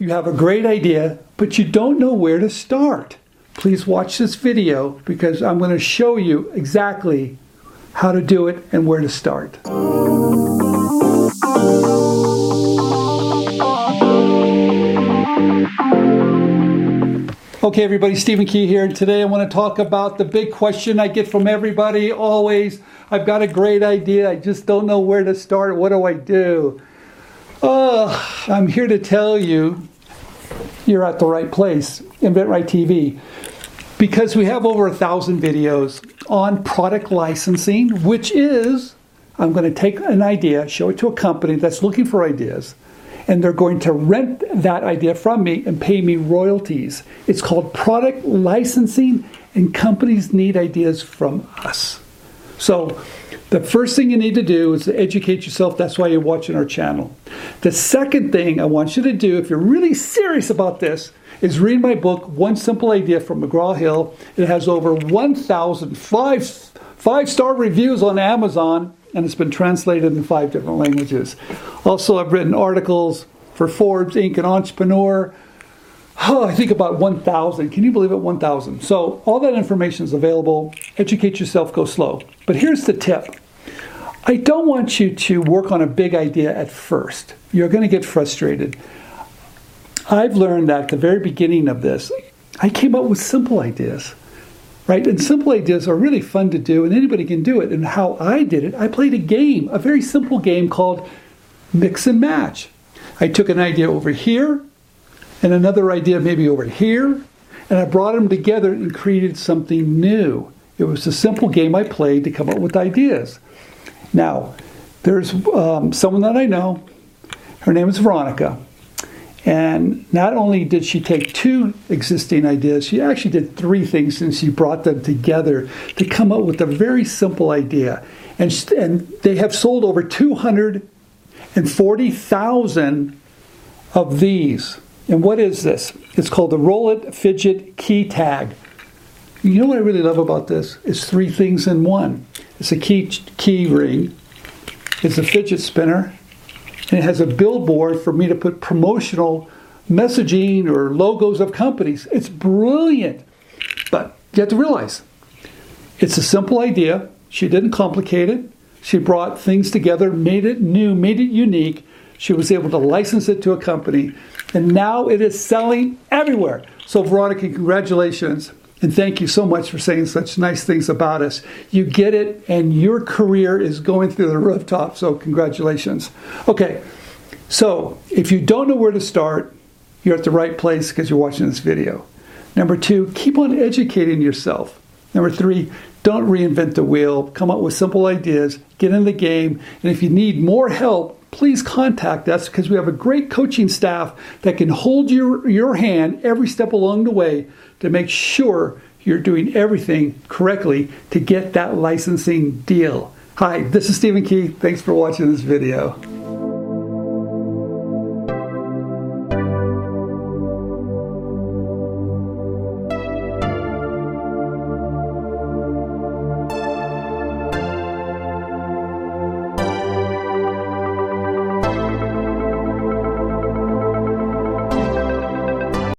You have a great idea, but you don't know where to start. Please watch this video because I'm going to show you exactly how to do it and where to start. Okay, everybody, Stephen Key here, and today I want to talk about the big question I get from everybody always. I've got a great idea, I just don't know where to start. What do I do? Oh, I'm here to tell you you're at the right place, in InventRight TV, because we have over a thousand videos on product licensing, which is I'm going to take an idea, show it to a company that's looking for ideas, and they're going to rent that idea from me and pay me royalties. It's called product licensing, and companies need ideas from us. So, the first thing you need to do is to educate yourself. That's why you're watching our channel. The second thing I want you to do, if you're really serious about this, is read my book, One Simple Idea from McGraw Hill. It has over 1,000 five, five star reviews on Amazon, and it's been translated in five different languages. Also, I've written articles for Forbes, Inc., and Entrepreneur. Oh, I think about 1,000. Can you believe it? 1,000. So, all that information is available. Educate yourself, go slow. But here's the tip I don't want you to work on a big idea at first. You're going to get frustrated. I've learned that at the very beginning of this, I came up with simple ideas, right? And simple ideas are really fun to do, and anybody can do it. And how I did it, I played a game, a very simple game called Mix and Match. I took an idea over here and another idea maybe over here, and I brought them together and created something new. It was a simple game I played to come up with ideas. Now, there's um, someone that I know. Her name is Veronica. And not only did she take two existing ideas, she actually did three things and she brought them together to come up with a very simple idea. And, and they have sold over 240,000 of these. And what is this? It's called the Roll It Fidget Key Tag. You know what I really love about this? It's three things in one. It's a key key ring, it's a fidget spinner, and it has a billboard for me to put promotional messaging or logos of companies. It's brilliant. But you have to realize it's a simple idea. She didn't complicate it. She brought things together, made it new, made it unique. She was able to license it to a company, and now it is selling everywhere. So, Veronica, congratulations. And thank you so much for saying such nice things about us. You get it, and your career is going through the rooftop. So, congratulations. Okay, so if you don't know where to start, you're at the right place because you're watching this video. Number two, keep on educating yourself. Number three, don't reinvent the wheel. Come up with simple ideas, get in the game, and if you need more help, please contact us because we have a great coaching staff that can hold your, your hand every step along the way to make sure you're doing everything correctly to get that licensing deal. Hi, this is Stephen Key. Thanks for watching this video.